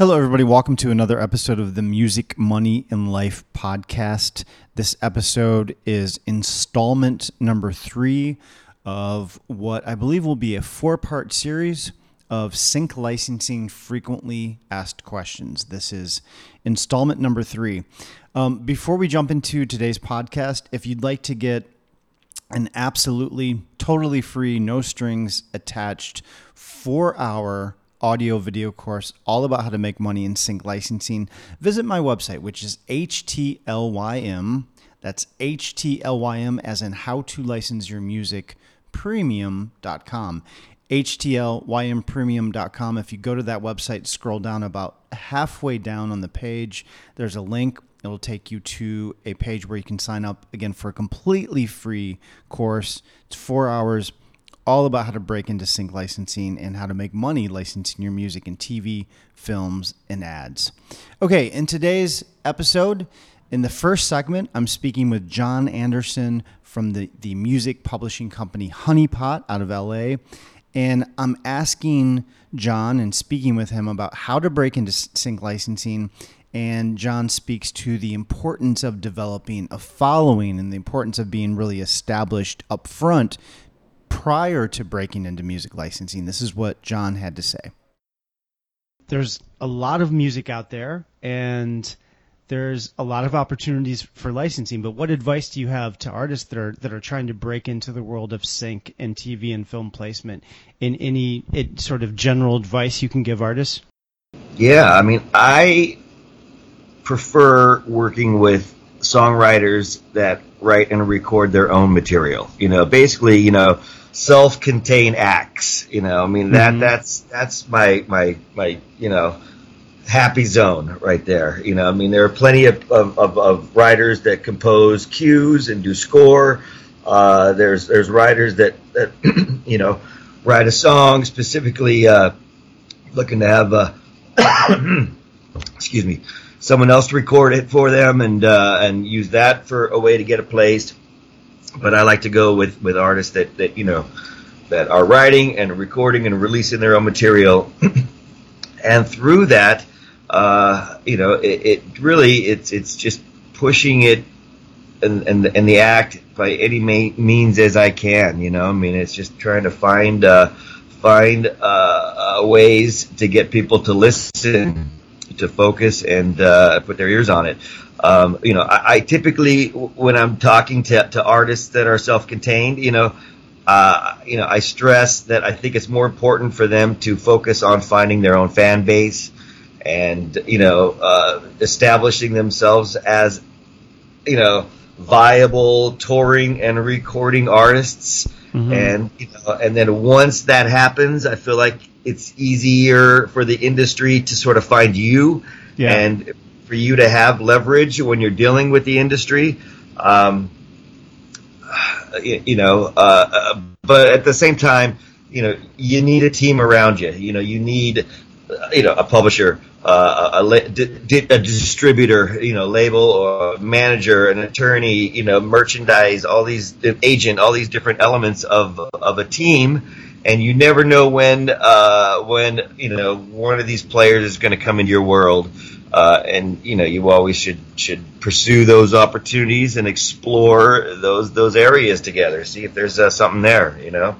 Hello, everybody. Welcome to another episode of the Music, Money, and Life podcast. This episode is installment number three of what I believe will be a four part series of sync licensing frequently asked questions. This is installment number three. Um, before we jump into today's podcast, if you'd like to get an absolutely totally free, no strings attached, four hour audio video course all about how to make money in sync licensing, visit my website, which is HTLYM. That's HTLYM as in how to license your music premium.com. HTLYMpremium.com. If you go to that website, scroll down about halfway down on the page, there's a link. It'll take you to a page where you can sign up again for a completely free course. It's four hours all about how to break into sync licensing and how to make money licensing your music in TV, films, and ads. Okay, in today's episode, in the first segment, I'm speaking with John Anderson from the, the music publishing company Honeypot out of LA. And I'm asking John and speaking with him about how to break into sync licensing. And John speaks to the importance of developing a following and the importance of being really established up front prior to breaking into music licensing. This is what John had to say. There's a lot of music out there, and there's a lot of opportunities for licensing. But what advice do you have to artists that are that are trying to break into the world of sync and TV and film placement? In any it, sort of general advice you can give artists? Yeah, I mean, I prefer working with songwriters that write and record their own material. You know, basically, you know, self-contained acts. You know, I mean that mm-hmm. that's that's my my my you know happy zone right there. You know, I mean there are plenty of of, of, of writers that compose cues and do score. Uh, there's there's writers that that you know write a song specifically uh, looking to have a excuse me someone else record it for them and uh, and use that for a way to get it placed but I like to go with, with artists that, that you know that are writing and recording and releasing their own material, and through that, uh, you know, it, it, really it's it's just pushing it and and and the act by any means as I can. You know, I mean, it's just trying to find uh, find uh, uh ways to get people to listen, to focus, and uh, put their ears on it. Um, you know, I, I, typically when I'm talking to, to artists that are self-contained, you know, uh, you know, I stress that I think it's more important for them to focus on finding their own fan base and you know uh, establishing themselves as you know viable touring and recording artists. Mm-hmm. And you know, and then once that happens, I feel like it's easier for the industry to sort of find you yeah. and for you to have leverage when you're dealing with the industry. Um, you, you, know, uh, uh, but at the same time, you know, you need a team around you. You know, you need, you know, a publisher, uh, a, a, a, distributor, you know, label or manager, an attorney, you know, merchandise, all these agent, all these different elements of of a team, and you never know when uh, when you know one of these players is going to come into your world. Uh, and you know you always should should pursue those opportunities and explore those those areas together. See if there's uh, something there. You know.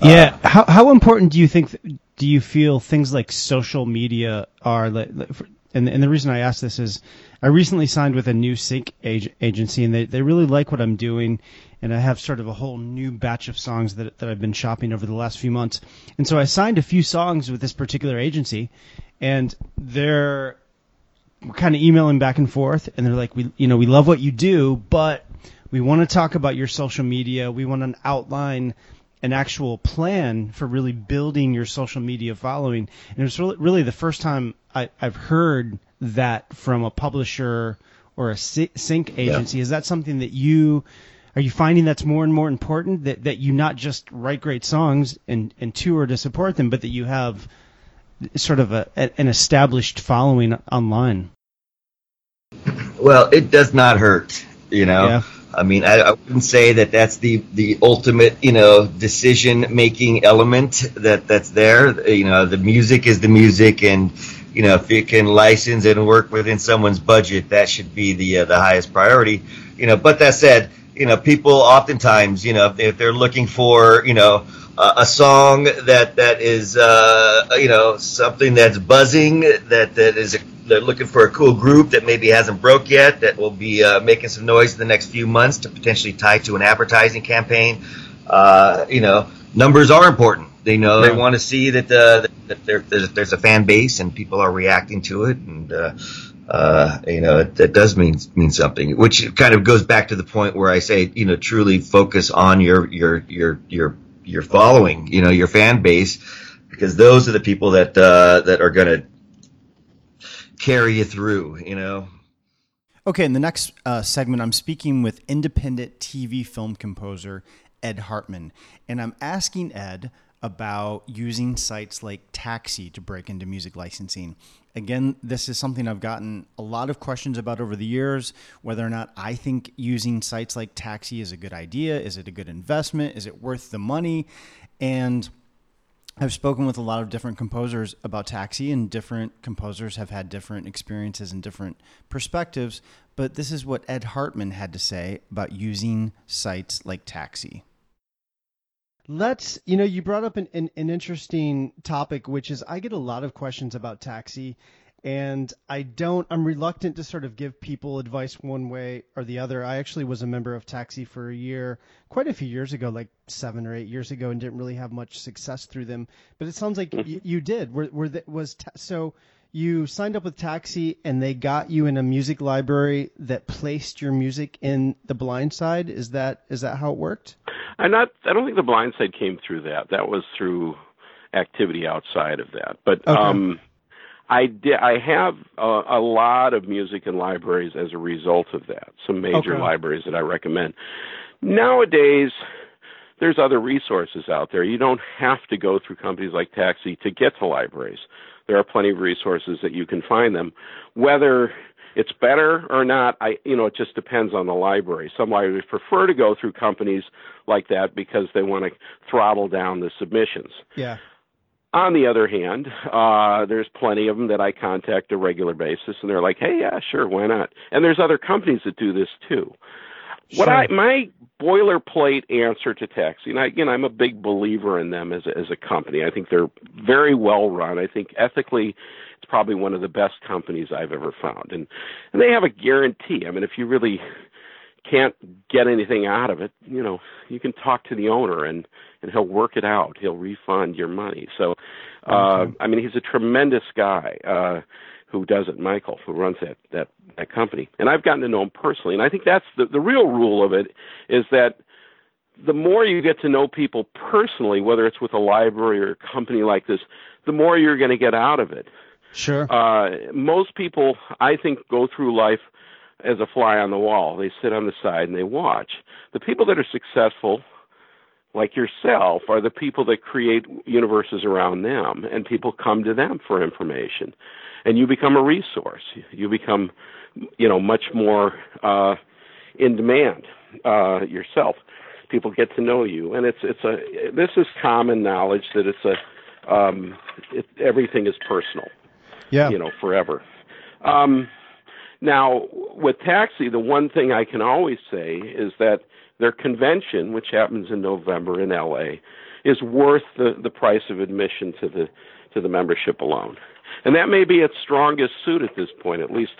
Yeah. Uh, how how important do you think do you feel things like social media are? And and the reason I ask this is I recently signed with a new sync ag- agency and they they really like what I'm doing. And I have sort of a whole new batch of songs that, that I've been shopping over the last few months. And so I signed a few songs with this particular agency and they're kind of emailing back and forth, and they're like, we, you know, we love what you do, but we want to talk about your social media. We want to outline an actual plan for really building your social media following. And it was really, really the first time I, have heard that from a publisher or a sync agency. Yeah. Is that something that you are you finding that's more and more important that, that you not just write great songs and, and tour to support them, but that you have sort of a, an established following online? Well, it does not hurt, you know. Yeah. I mean, I, I, wouldn't say that that's the, the ultimate, you know, decision making element that that's there. You know, the music is the music, and you know, if you can license and work within someone's budget, that should be the uh, the highest priority. You know, but that said, you know, people oftentimes, you know, if they're looking for, you know, uh, a song that that is, uh, you know, something that's buzzing, that that is. They're looking for a cool group that maybe hasn't broke yet, that will be uh, making some noise in the next few months to potentially tie to an advertising campaign. Uh, you know, numbers are important. They know they want to see that, uh, that there, there's, there's, a fan base and people are reacting to it, and uh, uh, you know that does mean mean something. Which kind of goes back to the point where I say, you know, truly focus on your your your your your following, you know, your fan base, because those are the people that uh, that are going to carry you through. You know. Okay, in the next uh, segment, I'm speaking with independent TV film composer Ed Hartman, and I'm asking Ed about using sites like Taxi to break into music licensing. Again, this is something I've gotten a lot of questions about over the years whether or not I think using sites like Taxi is a good idea. Is it a good investment? Is it worth the money? And I've spoken with a lot of different composers about Taxi, and different composers have had different experiences and different perspectives. But this is what Ed Hartman had to say about using sites like Taxi. Let's, you know, you brought up an, an, an, interesting topic, which is I get a lot of questions about taxi, and I don't, I'm reluctant to sort of give people advice one way or the other. I actually was a member of taxi for a year, quite a few years ago, like seven or eight years ago, and didn't really have much success through them. But it sounds like you, you did. Were, were the, was ta- so you signed up with Taxi and they got you in a music library that placed your music in the blind side. Is that is that how it worked? I'm not. I don't think the blind side came through that. That was through activity outside of that. But okay. um, I did. I have a, a lot of music in libraries as a result of that. Some major okay. libraries that I recommend. Nowadays, there's other resources out there. You don't have to go through companies like Taxi to get to libraries. There are plenty of resources that you can find them. Whether it's better or not, I you know it just depends on the library. Some libraries prefer to go through companies like that because they want to throttle down the submissions. Yeah. On the other hand, uh, there's plenty of them that I contact a regular basis, and they're like, "Hey, yeah, sure, why not?" And there's other companies that do this too. Sure. What I my boilerplate answer to taxi, and I, again, I'm a big believer in them as a, as a company. I think they're very well run. I think ethically, it's probably one of the best companies I've ever found, and and they have a guarantee. I mean, if you really can't get anything out of it, you know, you can talk to the owner and and he'll work it out. He'll refund your money. So, uh, I mean, he's a tremendous guy. Uh, who does it, Michael, who runs that that that company. And I've gotten to know him personally, and I think that's the the real rule of it is that the more you get to know people personally, whether it's with a library or a company like this, the more you're going to get out of it. Sure. Uh, most people, I think, go through life as a fly on the wall. They sit on the side and they watch. The people that are successful, like yourself, are the people that create universes around them, and people come to them for information and you become a resource. You become, you know, much more uh, in demand uh, yourself. People get to know you, and it's it's a this is common knowledge that it's a um, it, everything is personal. Yeah, you know, forever. Um, now with Taxi, the one thing I can always say is that their convention, which happens in November in LA, is worth the the price of admission to the to the membership alone and that may be its strongest suit at this point, at least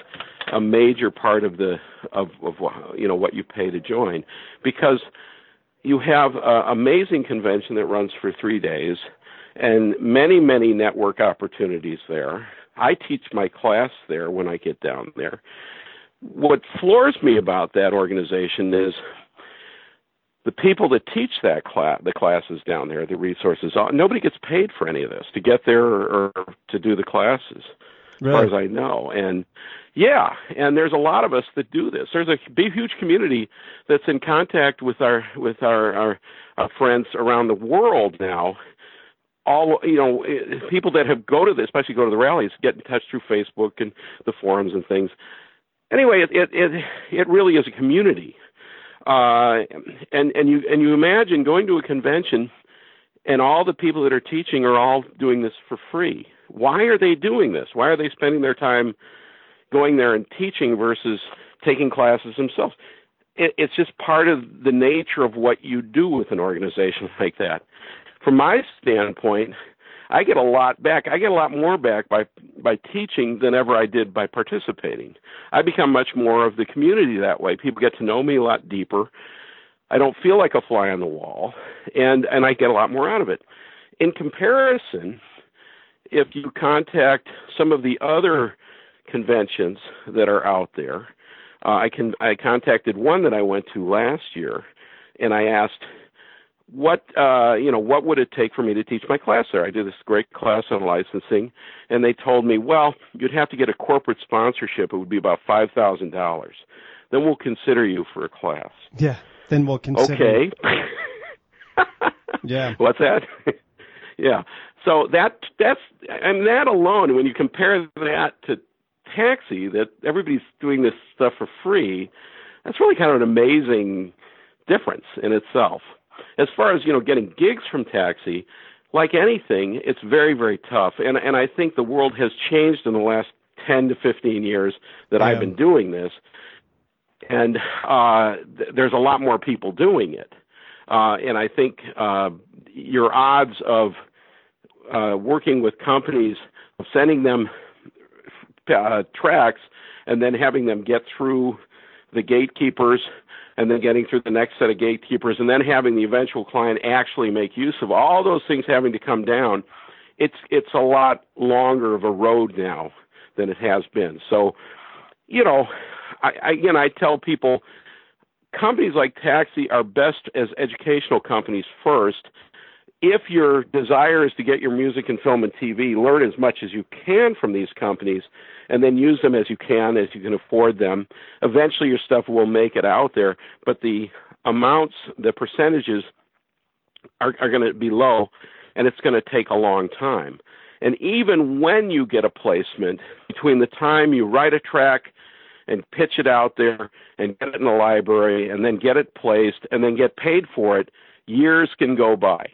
a major part of the of, of you know what you pay to join, because you have an amazing convention that runs for three days, and many many network opportunities there. I teach my class there when I get down there. What floors me about that organization is the people that teach that class, the classes down there, the resources, uh, nobody gets paid for any of this to get there or, or to do the classes, really? as far as I know. And yeah, and there's a lot of us that do this. There's a big, huge community that's in contact with our with our, our, our friends around the world now. All you know, people that have go to this, especially go to the rallies, get in touch through Facebook and the forums and things. Anyway, it it it, it really is a community uh, and and you and you imagine going to a convention, and all the people that are teaching are all doing this for free. why are they doing this? Why are they spending their time going there and teaching versus taking classes themselves? It, it's just part of the nature of what you do with an organization like that. From my standpoint, I get a lot back. I get a lot more back by by teaching than ever I did by participating. I become much more of the community that way. People get to know me a lot deeper. I don't feel like a fly on the wall, and and I get a lot more out of it. In comparison, if you contact some of the other conventions that are out there, uh, I can I contacted one that I went to last year, and I asked what uh, you know what would it take for me to teach my class there. I did this great class on licensing, and they told me, well, you'd have to get a corporate sponsorship. It would be about five thousand dollars. Then we'll consider you for a class. Yeah. Then we'll consider. Okay. yeah. What's that? yeah. So that that's and that alone, when you compare that to taxi, that everybody's doing this stuff for free, that's really kind of an amazing difference in itself. As far as you know, getting gigs from taxi, like anything, it's very very tough, and and I think the world has changed in the last ten to fifteen years that Yeah. I've been doing this, and uh, th- there's a lot more people doing it, uh, and I think uh, your odds of uh, working with companies, of sending them uh, tracks, and then having them get through the gatekeepers, and then getting through the next set of gatekeepers, and then having the eventual client actually make use of all those things having to come down. It's it's a lot longer of a road now than it has been. So, you know, I, again I tell people companies like Taxi are best as educational companies first. If your desire is to get your music and film and TV, learn as much as you can from these companies and then use them as you can, as you can afford them. Eventually, your stuff will make it out there, but the amounts, the percentages are, are going to be low, and it's going to take a long time. And even when you get a placement, between the time you write a track and pitch it out there and get it in the library and then get it placed and then get paid for it, years can go by.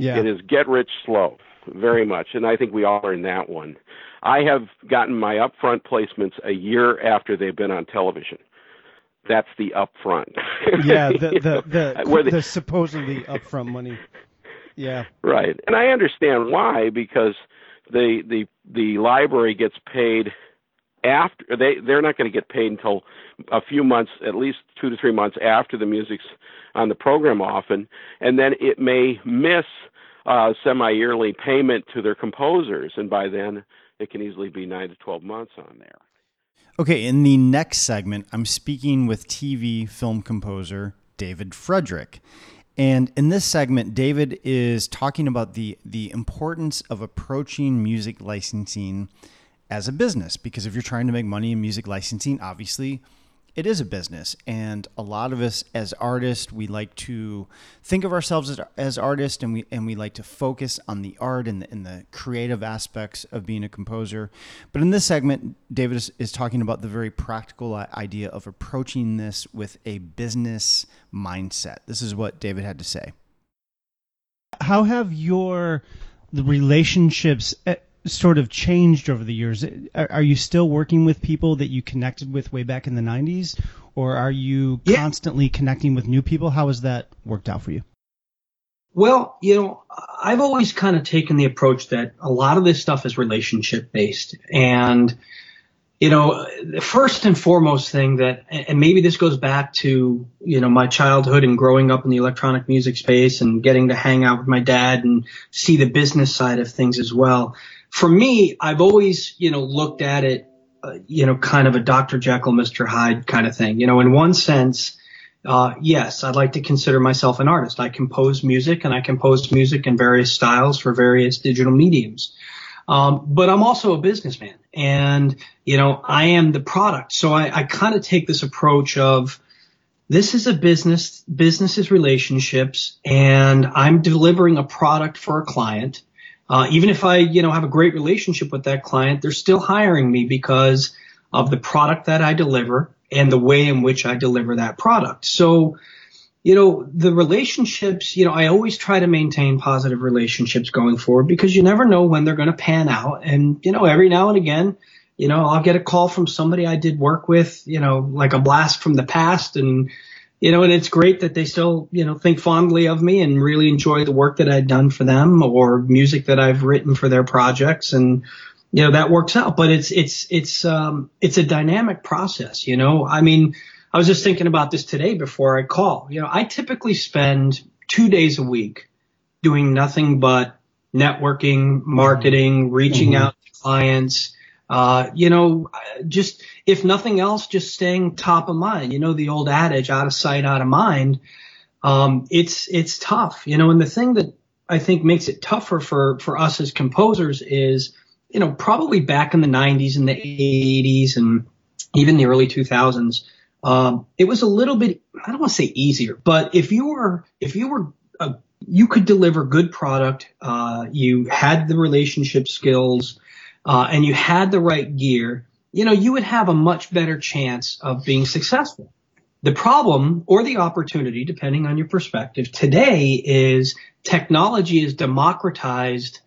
Yeah. It is get rich slow, very much. And I think we all are in that one. I have gotten my upfront placements a year after they've been on television. That's the upfront. yeah. The the the, Where the, they- supposedly upfront money. Yeah. Right, and I understand why because the the the library gets paid after they they're not going to get paid until a few months, at least two to three months after the music's on the program often, and then it may miss uh, semi-yearly payment to their composers, and by then it can easily be nine to twelve months on there. Okay, in the next segment, I'm speaking with TV film composer David Frederick. And in this segment, David is talking about the, the importance of approaching music licensing as a business. Because if you're trying to make money in music licensing, obviously it is a business. And a lot of us as artists, we like to think of ourselves as, as artists and we, and we like to focus on the art and the, and the creative aspects of being a composer. But in this segment, David is, is talking about the very practical idea of approaching this with a business mindset. This is what David had to say. How have your the relationships eh, sort of changed over the years? Are, are you still working with people that you connected with way back in the 90s or are you Yeah. constantly connecting with new people? How has that worked out for you? Well, you know, I've always kind of taken the approach that a lot of this stuff is relationship based. And, you know, the first and foremost thing that, and maybe this goes back to, you know, my childhood and growing up in the electronic music space and getting to hang out with my dad and see the business side of things as well. For me, I've always, you know, looked at it, uh, you know, kind of a Dr. Jekyll, Mr. Hyde kind of thing. You know, in one sense, uh, yes, I'd like to consider myself an artist. I compose music and I compose music in various styles for various digital mediums. Um, but I'm also a businessman and, you know, I am the product. So I, I kind of take this approach of this is a business, business is relationships and I'm delivering a product for a client. Uh, even if I, you know, have a great relationship with that client, they're still hiring me because of the product that I deliver and the way in which I deliver that product. So, you know, the relationships, you know, I always try to maintain positive relationships going forward because you never know when they're going to pan out. And, you know, every now and again, you know, I'll get a call from somebody I did work with, you know, like a blast from the past. And, you know, and it's great that they still, you know, think fondly of me and really enjoy the work that I've done for them or music that I've written for their projects. And, you know, that works out, but it's, it's, it's, um, it's a dynamic process, you know, I mean, I was just thinking about this today before I call. You know, I typically spend two days a week doing nothing but networking, marketing, reaching mm-hmm. out to clients. Uh, you know, just if nothing else, just staying top of mind. You know, the old adage, out of sight, out of mind. Um, it's it's tough. You know, and the thing that I think makes it tougher for for us as composers is, you know, probably back in the 90s and the 80s and even the early 2000s um, it was a little bit, I don't want to say easier, but if you were, if you were, a, you could deliver good product, uh, you had the relationship skills, uh, and you had the right gear, you know, you would have a much better chance of being successful. The problem or the opportunity, depending on your perspective, today is technology has democratized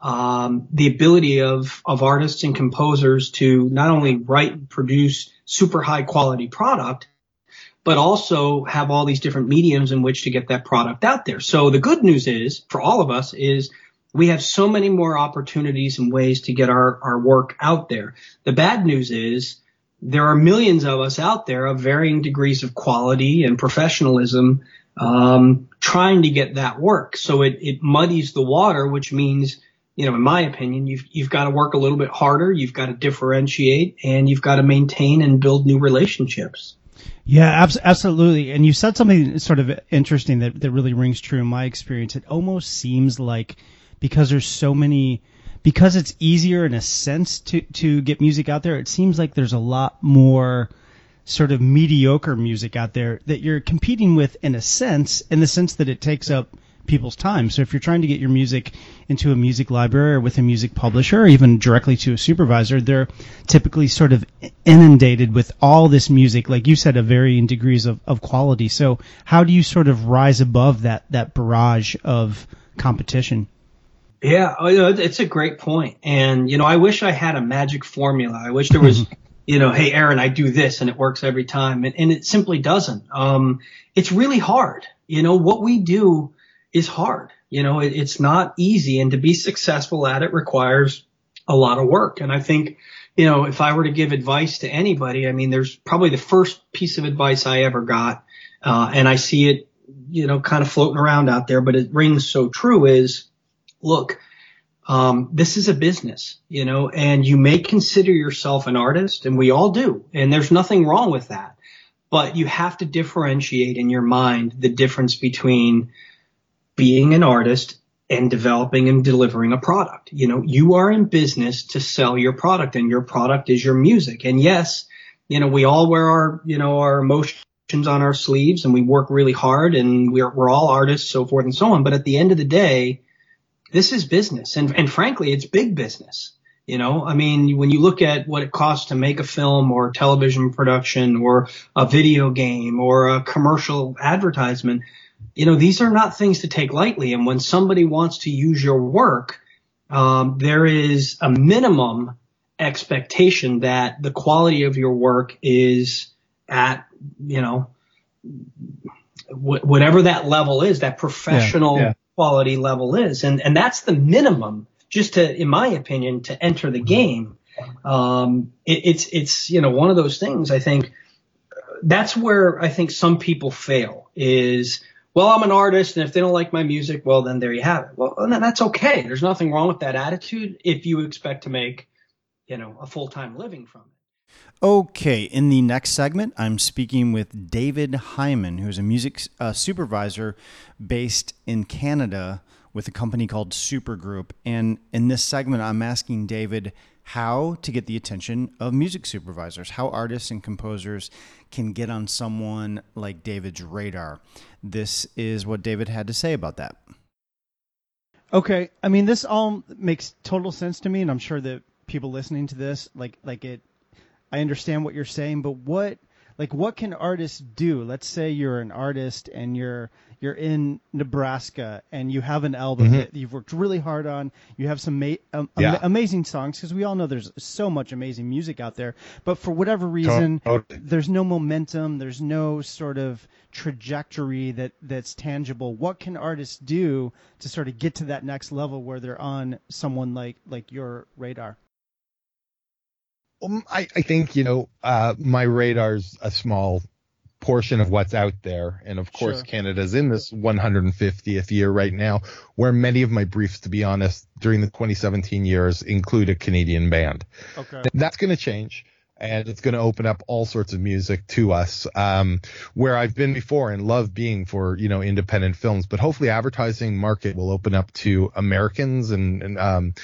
um, the ability of of artists and composers to not only write and produce super high quality product, but also have all these different mediums in which to get that product out there. So the good news is for all of us is we have so many more opportunities and ways to get our, our work out there. The bad news is there are millions of us out there of varying degrees of quality and professionalism um, trying to get that work. So it, it muddies the water, which means you know, in my opinion, you've you've got to work a little bit harder. You've got to differentiate, and you've got to maintain and build new relationships. Yeah, absolutely. And you said something sort of interesting that that really rings true in my experience. It almost seems like because there's so many because it's easier in a sense to to get music out there, it seems like there's a lot more sort of mediocre music out there that you're competing with in a sense, in the sense that it takes up people's time. So if you're trying to get your music into a music library or with a music publisher or even directly to a supervisor, they're typically sort of inundated with all this music, like you said, of varying degrees of, of quality. So how do you sort of rise above that, that barrage of competition? Yeah, oh, it's a great point. And, you know, I wish I had a magic formula. I wish there was, you know, hey, Aaron, I do this and it works every time. And, and it simply doesn't. Um, it's really hard. You know, what we do is hard. You know, it, it's not easy and to be successful at it requires a lot of work. And I think, you know, if I were to give advice to anybody, I mean, there's probably the first piece of advice I ever got, uh, and I see it, you know, kind of floating around out there, but it rings so true is, look, um, this is a business, you know, and you may consider yourself an artist, and we all do, and there's nothing wrong with that. But you have to differentiate in your mind the difference between being an artist and developing and delivering a product. You know, you are in business to sell your product and your product is your music. And yes, you know, we all wear our, you know, our emotions on our sleeves and we work really hard and we're, we're all artists, so forth and so on. But at the end of the day, this is business. And, and frankly, it's big business. You know, I mean, when you look at what it costs to make a film or television production or a video game or a commercial advertisement, you know, these are not things to take lightly. And when somebody wants to use your work, um, there is a minimum expectation that the quality of your work is at, you know, wh- whatever that level is, that professional yeah, yeah. Quality level is. And, and that's the minimum just to, in my opinion, to enter the game. Um, it, it's, it's, you know, one of those things I think that's where I think some people fail is, well, I'm an artist, and if they don't like my music, well, then there you have it. Well, and that's okay. There's nothing wrong with that attitude if you expect to make, you know, a full time living from it. Okay, in the next segment, I'm speaking with David Hyman, who's a music uh, supervisor based in Canada with a company called Supergroup. And in this segment, I'm asking David how to get the attention of music supervisors, how artists and composers can get on someone like David's radar. This is what David had to say about that. Okay, I mean this all makes total sense to me, and I'm sure that people listening to this, like like it, I understand what you're saying. But what like what can artists do? Let's say you're an artist and you're you're in Nebraska and you have an album Mhm. that you've worked really hard on. You have some ma- um, Yeah. ama- amazing songs because we all know there's so much amazing music out there. But for whatever reason, Totally. there's no momentum. There's no sort of trajectory that that's tangible. What can artists do to sort of get to that next level where they're on someone like like your radar? Um, I, I think, you know, uh, my radar's a small portion of what's out there. And of course, Sure. Canada's in this 150th year right now, where many of my briefs, to be honest, during the 2017 years include a Canadian band. Okay. That's going to change. And it's going to open up all sorts of music to us, um, where I've been before and love being for, you know, independent films, but hopefully advertising market will open up to Americans and, and um,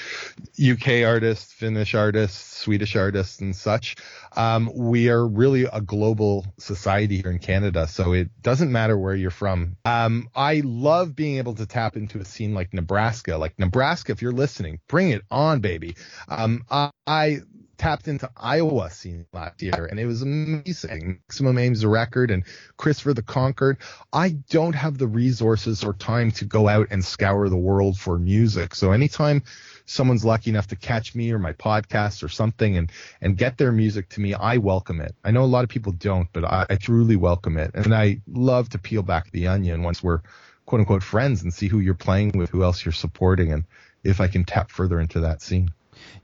UK artists, Finnish artists, Swedish artists and such. Um, we are really a global society here in Canada, so it doesn't matter where you're from. Um, I love being able to tap into a scene like Nebraska. Like Nebraska, if you're listening, bring it on, baby. Um, I, I tapped into Iowa scene last year and it was amazing. Maximum Ames record and Christopher the Conquered. I don't have the resources or time to go out and scour the world for music. So anytime someone's lucky enough to catch me or my podcast or something and, and get their music to me, I welcome it. I know a lot of people don't, but I, I truly welcome it. And I love to peel back the onion once we're quote unquote friends and see who you're playing with, who else you're supporting, and if I can tap further into that scene.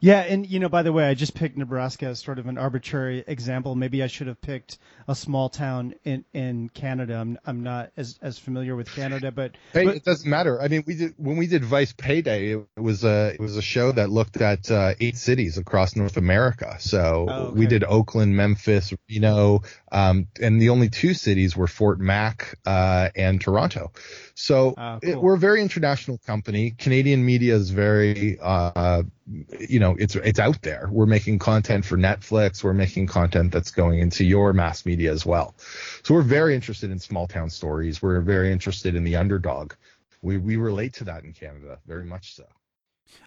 Yeah, and you know, by the way, I just picked Nebraska as sort of an arbitrary example. Maybe I should have picked a small town in in Canada. I'm I'm not as as familiar with Canada, but, Hey, but it doesn't matter. I mean, we did when we did Vice Payday. It was a it was a show that looked at uh, eight cities across North America. So Oh, okay. we did Oakland, Memphis, Reno, um, and the only two cities were Fort Mac uh, and Toronto. So Ah, it, we're a very international company. Canadian media is very, uh, you know, it's it's out there. We're making content for Netflix. We're making content that's going into your mass media as well. So we're very interested in small town stories. We're very interested in the underdog. We we relate to that in Canada very much so.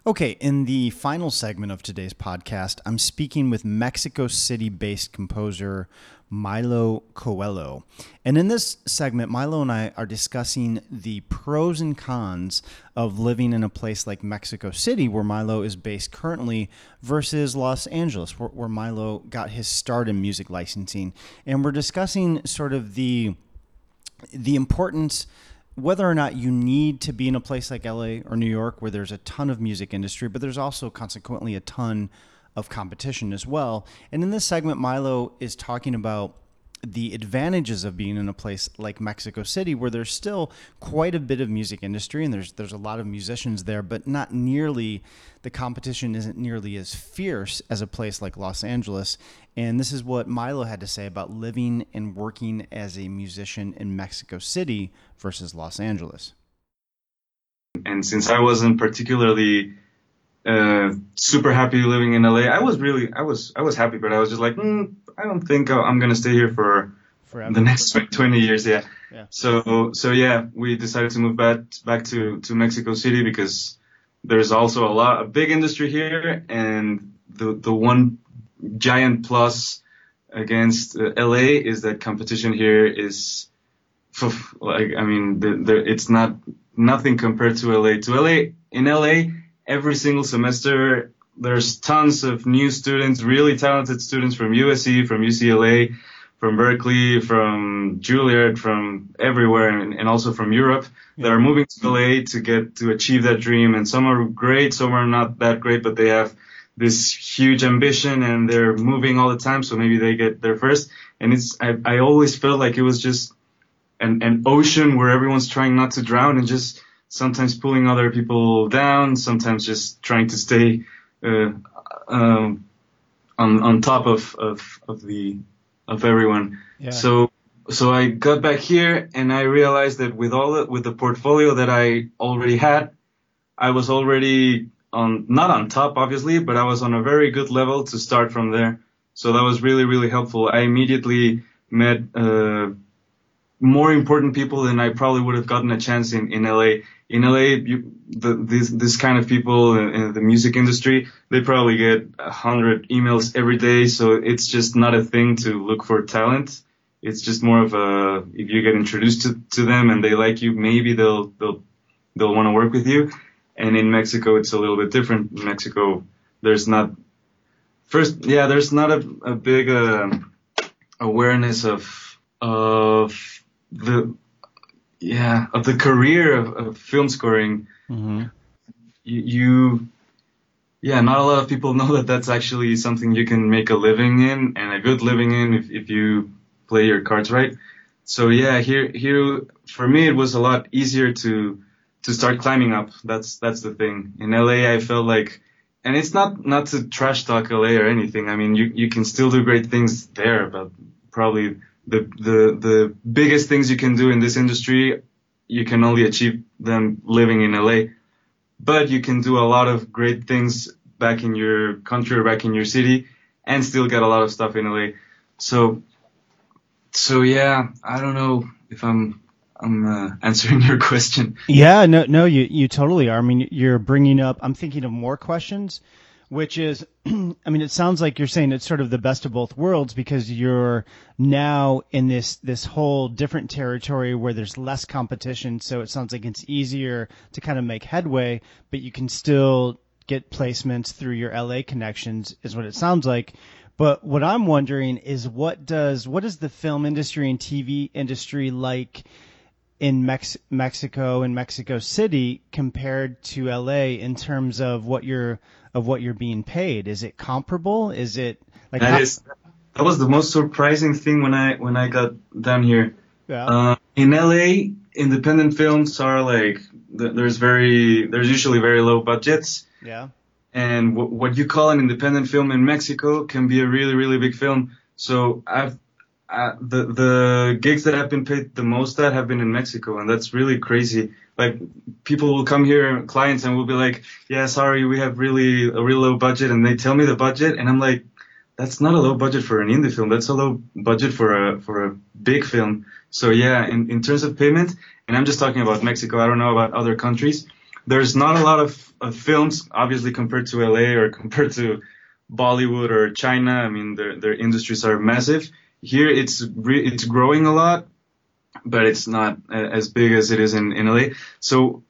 Okay, in the final segment of today's podcast, I'm speaking with Mexico City based composer Milo Coelho. And in this segment, Milo and I are discussing the pros and cons of living in a place like Mexico City, where Milo is based currently, versus Los Angeles, where, where Milo got his start in music licensing. And we're discussing sort of the the importance whether or not you need to be in a place like LA or New York where there's a ton of music industry, but there's also consequently a ton of competition as well. And in this segment, Milo is talking about the advantages of being in a place like Mexico City where there's still quite a bit of music industry and there's there's a lot of musicians there but not nearly the competition isn't nearly as fierce as a place like Los Angeles and this is what Milo had to say about living and working as a musician in Mexico City versus Los Angeles. and since I wasn't particularly uh, super happy living in LA, I was really I was I was happy, but I was just like, mm, I don't think I'm gonna stay here for forever. the next 20 years. Yeah. Yeah. So so yeah, we decided to move back back to to Mexico City because there's also a lot a big industry here, and the the one giant plus against uh, LA is that competition here is like I mean the, the, it's not nothing compared to LA. To LA in LA every single semester there's tons of new students, really talented students from USC, from UCLA, from Berkeley, from Juilliard, from everywhere, and, and also from Europe that are moving to LA to get to achieve that dream. And some are great, some are not that great, but they have this huge ambition and they're moving all the time. So maybe they get there first. And it's I, I always felt like it was just an, an ocean where everyone's trying not to drown and just sometimes pulling other people down, sometimes just trying to stay uh, um, on on top of, of of the of everyone. Yeah. So so I got back here and I realized that with all the, with the portfolio that I already had, I was already on not on top obviously, but I was on a very good level to start from there. So that was really really helpful. I immediately met uh, more important people than I probably would have gotten a chance in in LA. In LA, you, the, this this kind of people in, in the music industry, they probably get a hundred emails every day, so it's just not a thing to look for talent it's just more of a if you get introduced to, to them and they like you, maybe they'll they'll they'll want to work with you. And in Mexico, it's a little bit different. In Mexico, there's not first, yeah, there's not a, a big uh, awareness of of the yeah of the career of, of film scoring. Mm-hmm. You, you yeah, not a lot of people know that that's actually something you can make a living in and a good living in if, if you play your cards right. So yeah, here here for me it was a lot easier to to start climbing up. That's that's the thing. In LA, I felt like, and it's not not to trash talk LA or anything. I mean, you you can still do great things there, but probably the the the biggest things you can do in this industry, you can only achieve them living in LA. But you can do a lot of great things back in your country or back in your city, and still get a lot of stuff in LA. So so yeah, I don't know if I'm I'm uh, answering your question. Yeah, no, no, you you totally are. I mean, you're bringing up. I'm thinking of more questions, which is, I mean, it sounds like you're saying it's sort of the best of both worlds because you're now in this this whole different territory where there's less competition. So it sounds like it's easier to kind of make headway, but you can still get placements through your LA connections, is what it sounds like. But what I'm wondering is what does what is the film industry and TV industry like in Mex- Mexico and Mexico City compared to LA in terms of what you're of what you're being paid? Is it comparable? Is it like that how- is that was the most surprising thing when I when I got down here. yeah. Uh, in LA, independent films are like there's very there's usually very low budgets, yeah. and w- what you call an independent film in Mexico can be a really really big film. So I've uh, the the gigs that I've been paid the most at have been in Mexico, and that's really crazy. Like people will come here, clients, and we'll be like, "Yeah, sorry, we have really a real low budget," and they tell me the budget, and I'm like, "That's not a low budget for an indie film. That's a low budget for a for a big film." So yeah, in in terms of payment, and I'm just talking about Mexico. I don't know about other countries. There's not a lot of, of films, obviously, compared to LA or compared to Bollywood or China. I mean, their their industries are massive here it's re- it's growing a lot, but it's not as big as it is in, in LA. So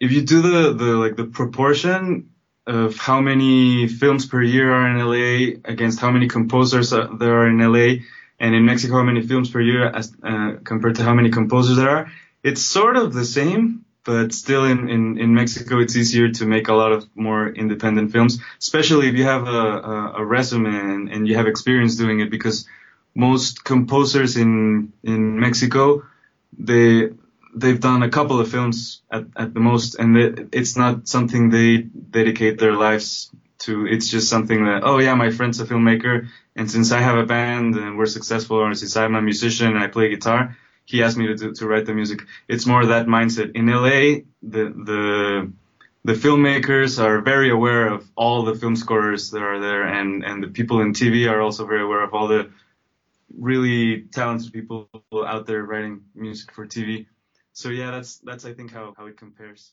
if you do the, the like the proportion of how many films per year are in LA against how many composers are, there are in LA, and in Mexico how many films per year as uh, compared to how many composers there are, it's sort of the same. But still, in, in, in Mexico, it's easier to make a lot of more independent films, especially if you have a, a, a resume and, and you have experience doing it, because most composers in in Mexico they they've done a couple of films at, at the most and it, it's not something they dedicate their lives to. It's just something that oh yeah my friend's a filmmaker and since I have a band and we're successful or since I'm a musician and I play guitar he asked me to do, to write the music. It's more that mindset. In LA the the the filmmakers are very aware of all the film scorers that are there and and the people in TV are also very aware of all the really talented people out there writing music for TV. So yeah, that's that's I think how, how it compares.